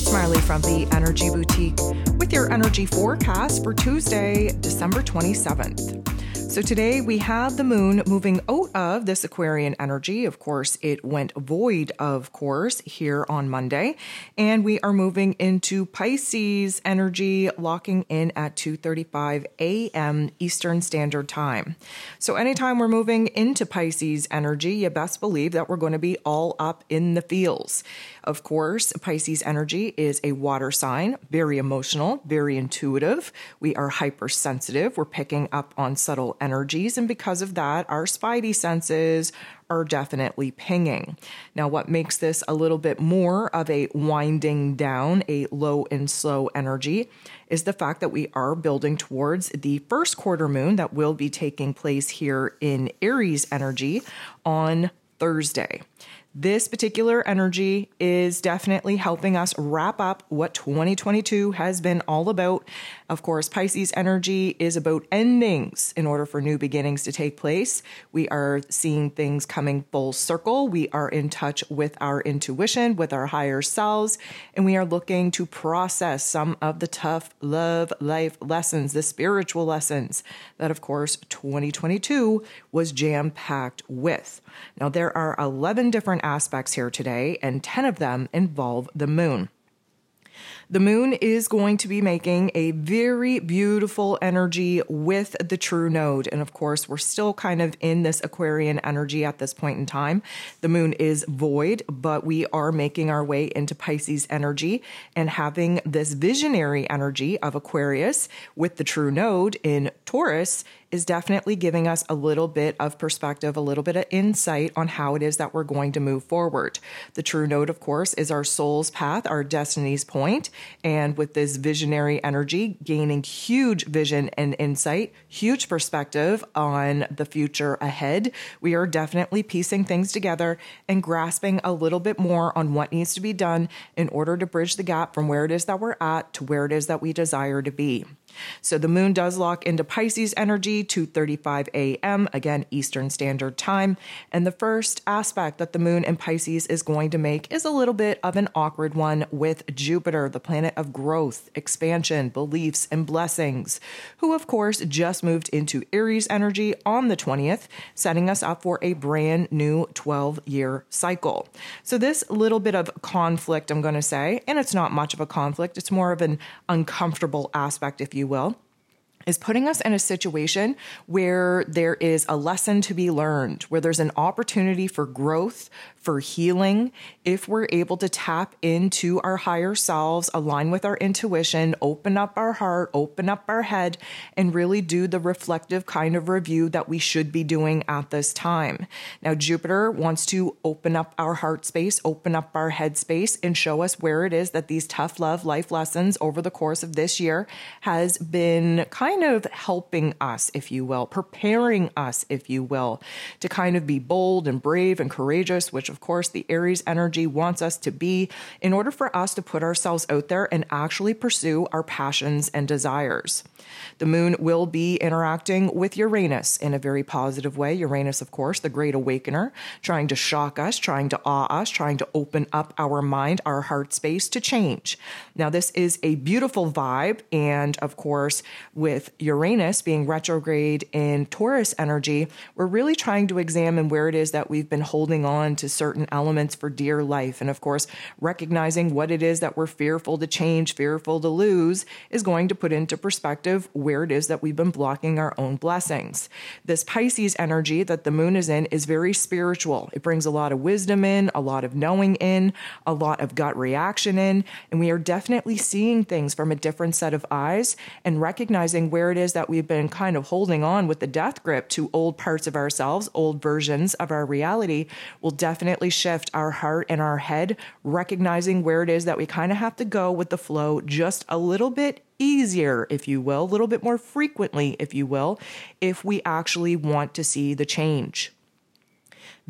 it's Marley from the Energy Boutique with your energy forecast for Tuesday, December 27th. So today we have the moon moving out of this Aquarian energy. Of course, it went void, of course, here on Monday. And we are moving into Pisces energy, locking in at 2:35 a.m. Eastern Standard Time. So anytime we're moving into Pisces energy, you best believe that we're going to be all up in the feels. Of course, Pisces energy is a water sign, very emotional, very intuitive. We are hypersensitive. We're picking up on subtle energies. And because of that, our spidey senses are definitely pinging. Now, what makes this a little bit more of a winding down, a low and slow energy, is the fact that we are building towards the first quarter moon that will be taking place here in Aries energy on Thursday. This particular energy is definitely helping us wrap up what 2022 has been all about. Of course, Pisces energy is about endings in order for new beginnings to take place. We are seeing things coming full circle. We are in touch with our intuition, with our higher selves, and we are looking to process some of the tough love life lessons, the spiritual lessons that, of course, 2022 was jam packed with. Now, there are 11 different aspects here today, and 10 of them involve the moon. The moon is going to be making a very beautiful energy with the true node. And of course, we're still kind of in this Aquarian energy at this point in time. The moon is void, but we are making our way into Pisces energy and having this visionary energy of Aquarius with the true node in Taurus is definitely giving us a little bit of perspective, a little bit of insight on how it is that we're going to move forward. The true node, of course, is our soul's path, our destiny's point, and with this visionary energy, gaining huge vision and insight, huge perspective on the future ahead, we are definitely piecing things together and grasping a little bit more on what needs to be done in order to bridge the gap from where it is that we're at to where it is that we desire to be. So the moon does lock into Pisces energy 2:35 a.m. again Eastern Standard Time, and the first aspect that the moon in Pisces is going to make is a little bit of an awkward one with Jupiter, the planet of growth, expansion, beliefs, and blessings, who of course just moved into Aries energy on the 20th, setting us up for a brand new 12-year cycle. So this little bit of conflict I'm going to say, and it's not much of a conflict, it's more of an uncomfortable aspect if you will is putting us in a situation where there is a lesson to be learned, where there's an opportunity for growth, for healing, if we're able to tap into our higher selves, align with our intuition, open up our heart, open up our head, and really do the reflective kind of review that we should be doing at this time. Now, Jupiter wants to open up our heart space, open up our head space, and show us where it is that these tough love life lessons over the course of this year has been kind of helping us, if you will, preparing us, if you will, to kind of be bold and brave and courageous, which of course, the Aries energy wants us to be in order for us to put ourselves out there and actually pursue our passions and desires. The moon will be interacting with Uranus in a very positive way. Uranus, of course, the great awakener, trying to shock us, trying to awe us, trying to open up our mind, our heart space to change. Now, this is a beautiful vibe. And of course, with Uranus being retrograde in Taurus energy, we're really trying to examine where it is that we've been holding on to certain elements for dear life. And of course, recognizing what it is that we're fearful to change, fearful to lose, is going to put into perspective where it is that we've been blocking our own blessings. This Pisces energy that the moon is in is very spiritual. It brings a lot of wisdom in, a lot of knowing in, a lot of gut reaction in, and we are definitely seeing things from a different set of eyes and recognizing where it is that we've been kind of holding on with the death grip to old parts of ourselves, old versions of our reality will definitely shift our heart and our head, recognizing where it is that we kind of have to go with the flow just a little bit easier, if you will, a little bit more frequently, if you will, if we actually want to see the change.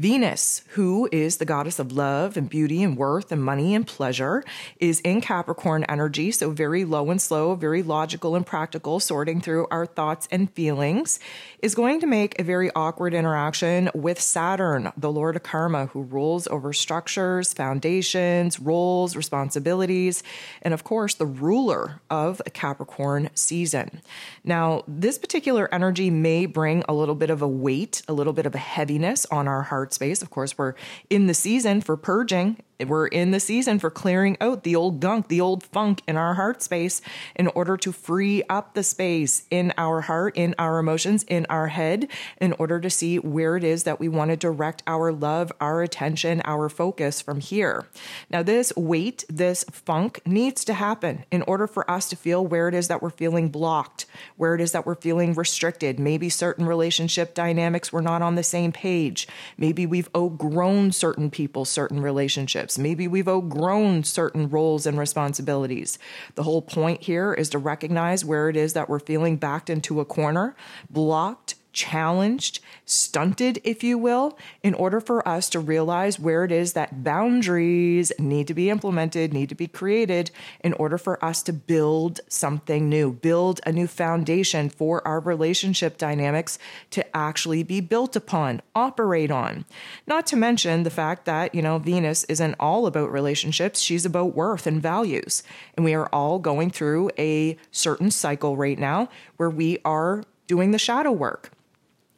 Venus, who is the goddess of love and beauty and worth and money and pleasure, is in Capricorn energy. So very low and slow, very logical and practical, sorting through our thoughts and feelings, is going to make a very awkward interaction with Saturn, the Lord of Karma, who rules over structures, foundations, roles, responsibilities, and of course, the ruler of Capricorn season. Now, this particular energy may bring a little bit of a weight, a little bit of a heaviness on our heart space. Of course, we're in the season for purging we're in the season for clearing out the old gunk, the old funk in our heart space in order to free up the space in our heart, in our emotions, in our head, in order to see where it is that we want to direct our love, our attention, our focus from here. Now, this weight, this funk needs to happen in order for us to feel where it is that we're feeling blocked, where it is that we're feeling restricted. Maybe certain relationship dynamics we're not on the same page. Maybe we've outgrown certain people, certain relationships relationships. Maybe we've outgrown certain roles and responsibilities. The whole point here is to recognize where it is that we're feeling backed into a corner, blocked, challenged, stunted, if you will, in order for us to realize where it is that boundaries need to be implemented, need to be created in order for us to build something new, build a new foundation for our relationship dynamics to actually be built upon, operate on. Not to mention the fact that, you know, Venus isn't all about relationships, she's about worth and values. And we are all going through a certain cycle right now where we are doing the shadow work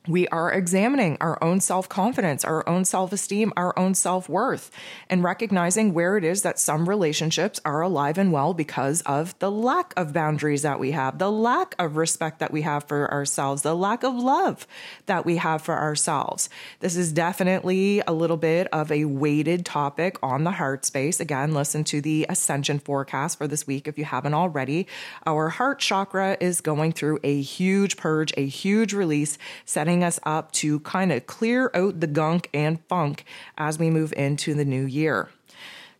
we are examining our own self confidence, our own self esteem, our own self worth, and recognizing where it is that some relationships are alive and well because of the lack of boundaries that we have, the lack of respect that we have for ourselves, the lack of love that we have for ourselves. This is definitely a little bit of a weighted topic on the heart space. Again, listen to the ascension forecast for this week if you haven't already. Our heart chakra is going through a huge purge, a huge release, setting setting us up to kind of clear out the gunk and funk as we move into the new year.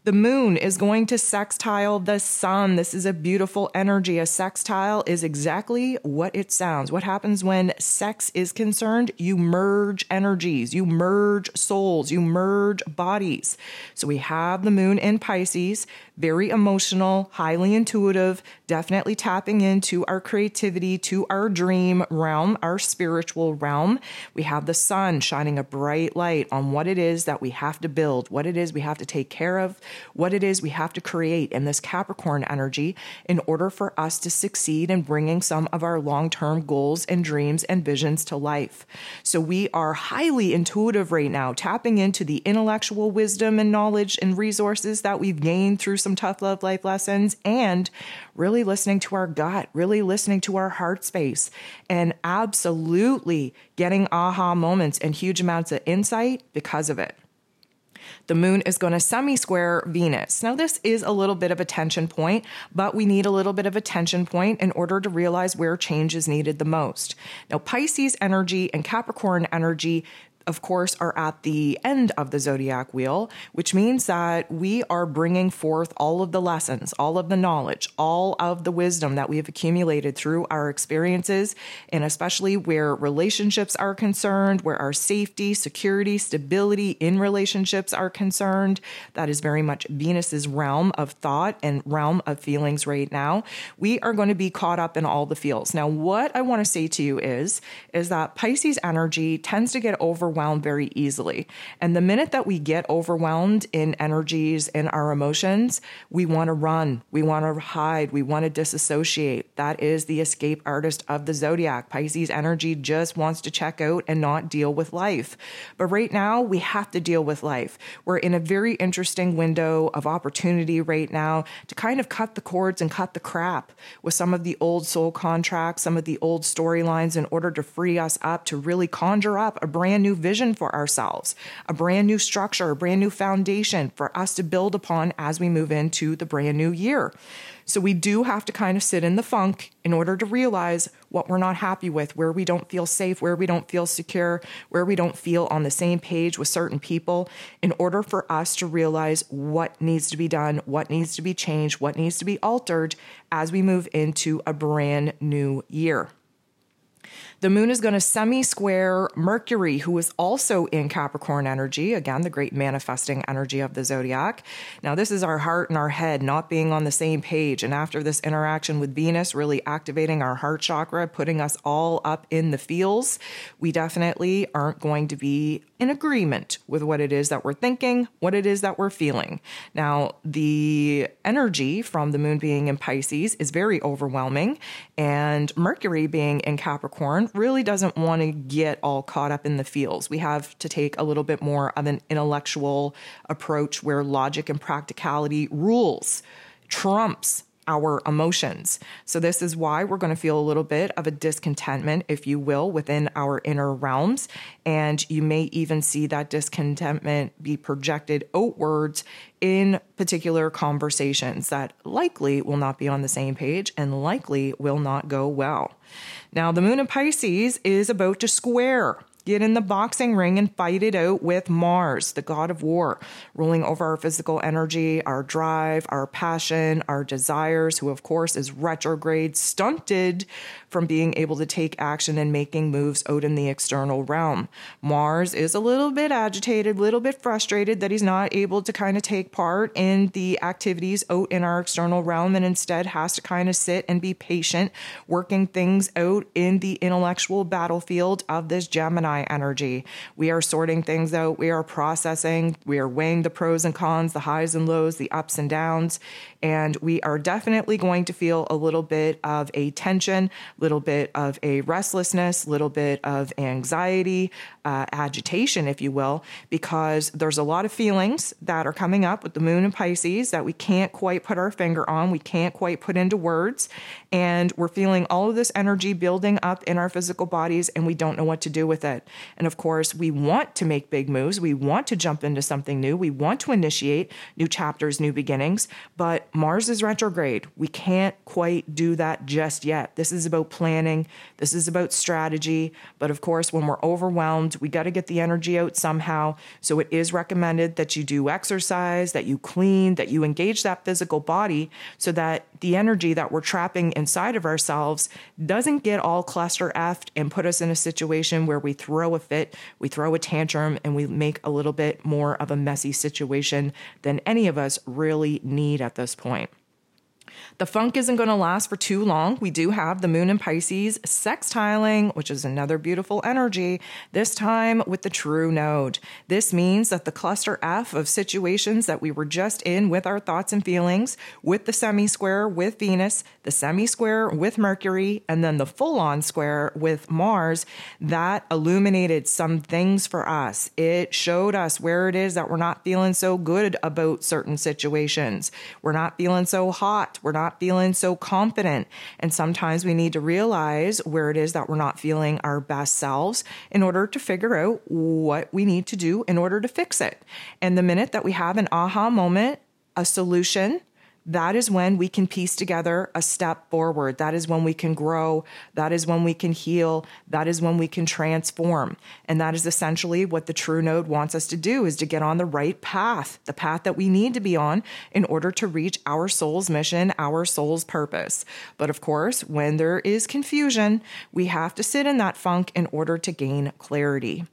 The moon is going to sextile the sun. This is a beautiful energy. A sextile is exactly what it sounds. What happens when sex is concerned? You merge energies, you merge souls, you merge bodies. So we have the moon in Pisces very emotional, highly intuitive, definitely tapping into our creativity, to our dream realm, our spiritual realm. We have the sun shining a bright light on what it is that we have to build, what it is we have to take care of, what it is we have to create in this Capricorn energy in order for us to succeed in bringing some of our long term goals and dreams and visions to life. So we are highly intuitive right now, tapping into the intellectual wisdom and knowledge and resources that we've gained through some tough love life lessons and really listening to our gut, really listening to our heart space, and absolutely getting aha moments and huge amounts of insight because of it. The moon is going to semi square Venus. Now, this is a little bit of a tension point, but we need a little bit of a tension point in order to realize where change is needed the most. Now, Pisces energy and Capricorn energy of course, are at the end of the zodiac wheel, which means that we are bringing forth all of the lessons, all of the knowledge, all of the wisdom that we have accumulated through our experiences, and especially where relationships are concerned, where our safety, security, stability in relationships are concerned. That is very much Venus's realm of thought and realm of feelings right now. We are going to be caught up in all the feels. Now, what I want to say to you is, is that Pisces energy tends to get over overwhelmed very easily. And the minute that we get overwhelmed in energies and our emotions, we want to run, we want to hide, we want to disassociate. That is the escape artist of the zodiac. Pisces energy just wants to check out and not deal with life. But right now, we have to deal with life. We're in a very interesting window of opportunity right now to kind of cut the cords and cut the crap with some of the old soul contracts, some of the old storylines in order to free us up to really conjure up a brand new vision for ourselves, a brand new structure, a brand new foundation for us to build upon as we move into the brand new year. So we do have to kind of sit in the funk in order to realize what we're not happy with, where we don't feel safe, where we don't feel secure, where we don't feel on the same page with certain people, in order for us to realize what needs to be done, what needs to be changed, what needs to be altered as we move into a brand new year. The moon is going to semi square Mercury, who is also in Capricorn energy, again, the great manifesting energy of the zodiac. Now, this is our heart and our head not being on the same page. And after this interaction with Venus, really activating our heart chakra, putting us all up in the feels, we definitely aren't going to be in agreement with what it is that we're thinking, what it is that we're feeling. Now, the energy from the moon being in Pisces is very overwhelming, and Mercury being in Capricorn really doesn't want to get all caught up in the feels. We have to take a little bit more of an intellectual approach where logic and practicality rules, trumps our emotions. So, this is why we're going to feel a little bit of a discontentment, if you will, within our inner realms. And you may even see that discontentment be projected outwards in particular conversations that likely will not be on the same page and likely will not go well. Now, the moon in Pisces is about to square Get in the boxing ring and fight it out with Mars, the god of war, ruling over our physical energy, our drive, our passion, our desires, who, of course, is retrograde, stunted from being able to take action and making moves out in the external realm. Mars is a little bit agitated, a little bit frustrated that he's not able to kind of take part in the activities out in our external realm and instead has to kind of sit and be patient, working things out in the intellectual battlefield of this Gemini energy. We are sorting things out, we are processing, we are weighing the pros and cons, the highs and lows, the ups and downs, and we are definitely going to feel a little bit of a tension, little bit of a restlessness, little bit of anxiety, uh, agitation, if you will, because there's a lot of feelings that are coming up with the moon and Pisces that we can't quite put our finger on, we can't quite put into words, and we're feeling all of this energy building up in our physical bodies, and we don't know what to do with it. And of course, we want to make big moves, we want to jump into something new, we want to initiate new chapters, new beginnings, but Mars is retrograde. We can't quite do that just yet. This is about planning, this is about strategy. But of course, when we're overwhelmed, we got to get the energy out somehow. So it is recommended that you do exercise, that you clean, that you engage that physical body so that the energy that we're trapping inside of ourselves doesn't get all cluster effed and put us in a situation where we throw a fit, we throw a tantrum, and we make a little bit more of a messy situation than any of us really need at this point. The funk isn't going to last for too long. We do have the moon in Pisces sextiling, which is another beautiful energy, this time with the true node. This means that the cluster F of situations that we were just in with our thoughts and feelings, with the semi square with Venus, the semi square with Mercury, and then the full on square with Mars, that illuminated some things for us. It showed us where it is that we're not feeling so good about certain situations. We're not feeling so hot. We're not feeling so confident. And sometimes we need to realize where it is that we're not feeling our best selves in order to figure out what we need to do in order to fix it. And the minute that we have an aha moment, a solution, that is when we can piece together a step forward. That is when we can grow. That is when we can heal. That is when we can transform. And that is essentially what the true node wants us to do is to get on the right path, the path that we need to be on in order to reach our soul's mission, our soul's purpose. But of course, when there is confusion, we have to sit in that funk in order to gain clarity.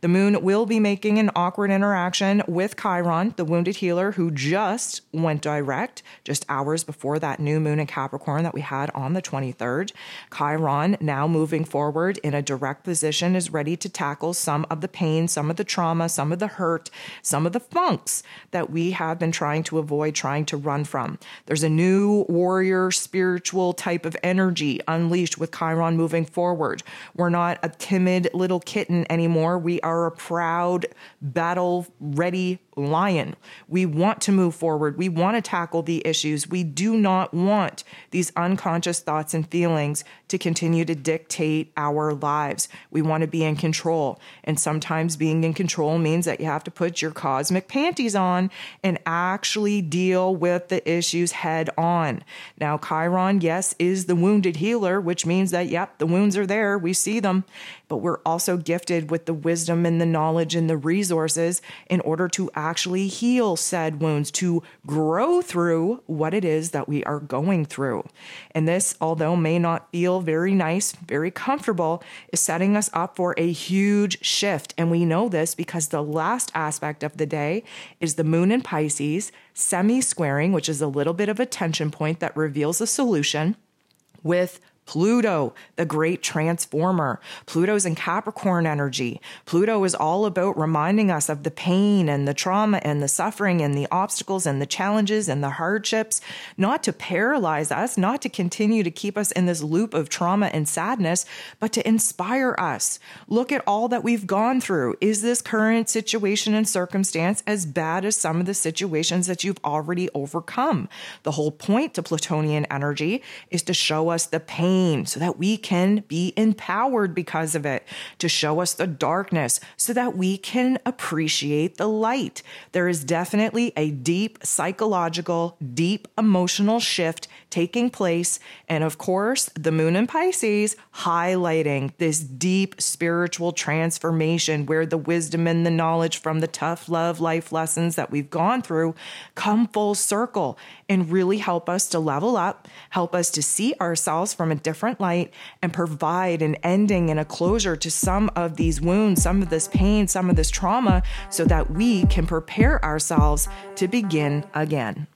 The moon will be making an awkward interaction with Chiron, the wounded healer who just went direct just hours before that new moon in Capricorn that we had on the 23rd. Chiron, now moving forward in a direct position, is ready to tackle some of the pain, some of the trauma, some of the hurt, some of the funks that we have been trying to avoid, trying to run from. There's a new warrior, spiritual type of energy unleashed with Chiron moving forward. We're not a timid little kitten anymore. We are a proud, battle ready lion. We want to move forward. We want to tackle the issues. We do not want these unconscious thoughts and feelings to continue to dictate our lives. We want to be in control. And sometimes being in control means that you have to put your cosmic panties on and actually deal with the issues head on. Now, Chiron, yes, is the wounded healer, which means that, yep, the wounds are there. We see them. But we're also gifted with the wisdom and the knowledge and the resources in order to actually heal said wounds, to grow through what it is that we are going through. And this, although may not feel very nice, very comfortable, is setting us up for a huge shift. And we know this because the last aspect of the day is the moon in Pisces, semi squaring, which is a little bit of a tension point that reveals a solution with Pluto, the great transformer. Pluto's in Capricorn energy. Pluto is all about reminding us of the pain and the trauma and the suffering and the obstacles and the challenges and the hardships, not to paralyze us, not to continue to keep us in this loop of trauma and sadness, but to inspire us. Look at all that we've gone through. Is this current situation and circumstance as bad as some of the situations that you've already overcome? The whole point to Plutonian energy is to show us the pain so that we can be empowered because of it, to show us the darkness so that we can appreciate the light. There is definitely a deep psychological, deep emotional shift taking place. And of course, the moon in Pisces highlighting this deep spiritual transformation where the wisdom and the knowledge from the tough love life lessons that we've gone through come full circle and really help us to level up, help us to see ourselves from a different light, and provide an ending and a closure to some of these wounds, some of this pain, some of this trauma, so that we can prepare ourselves to begin again.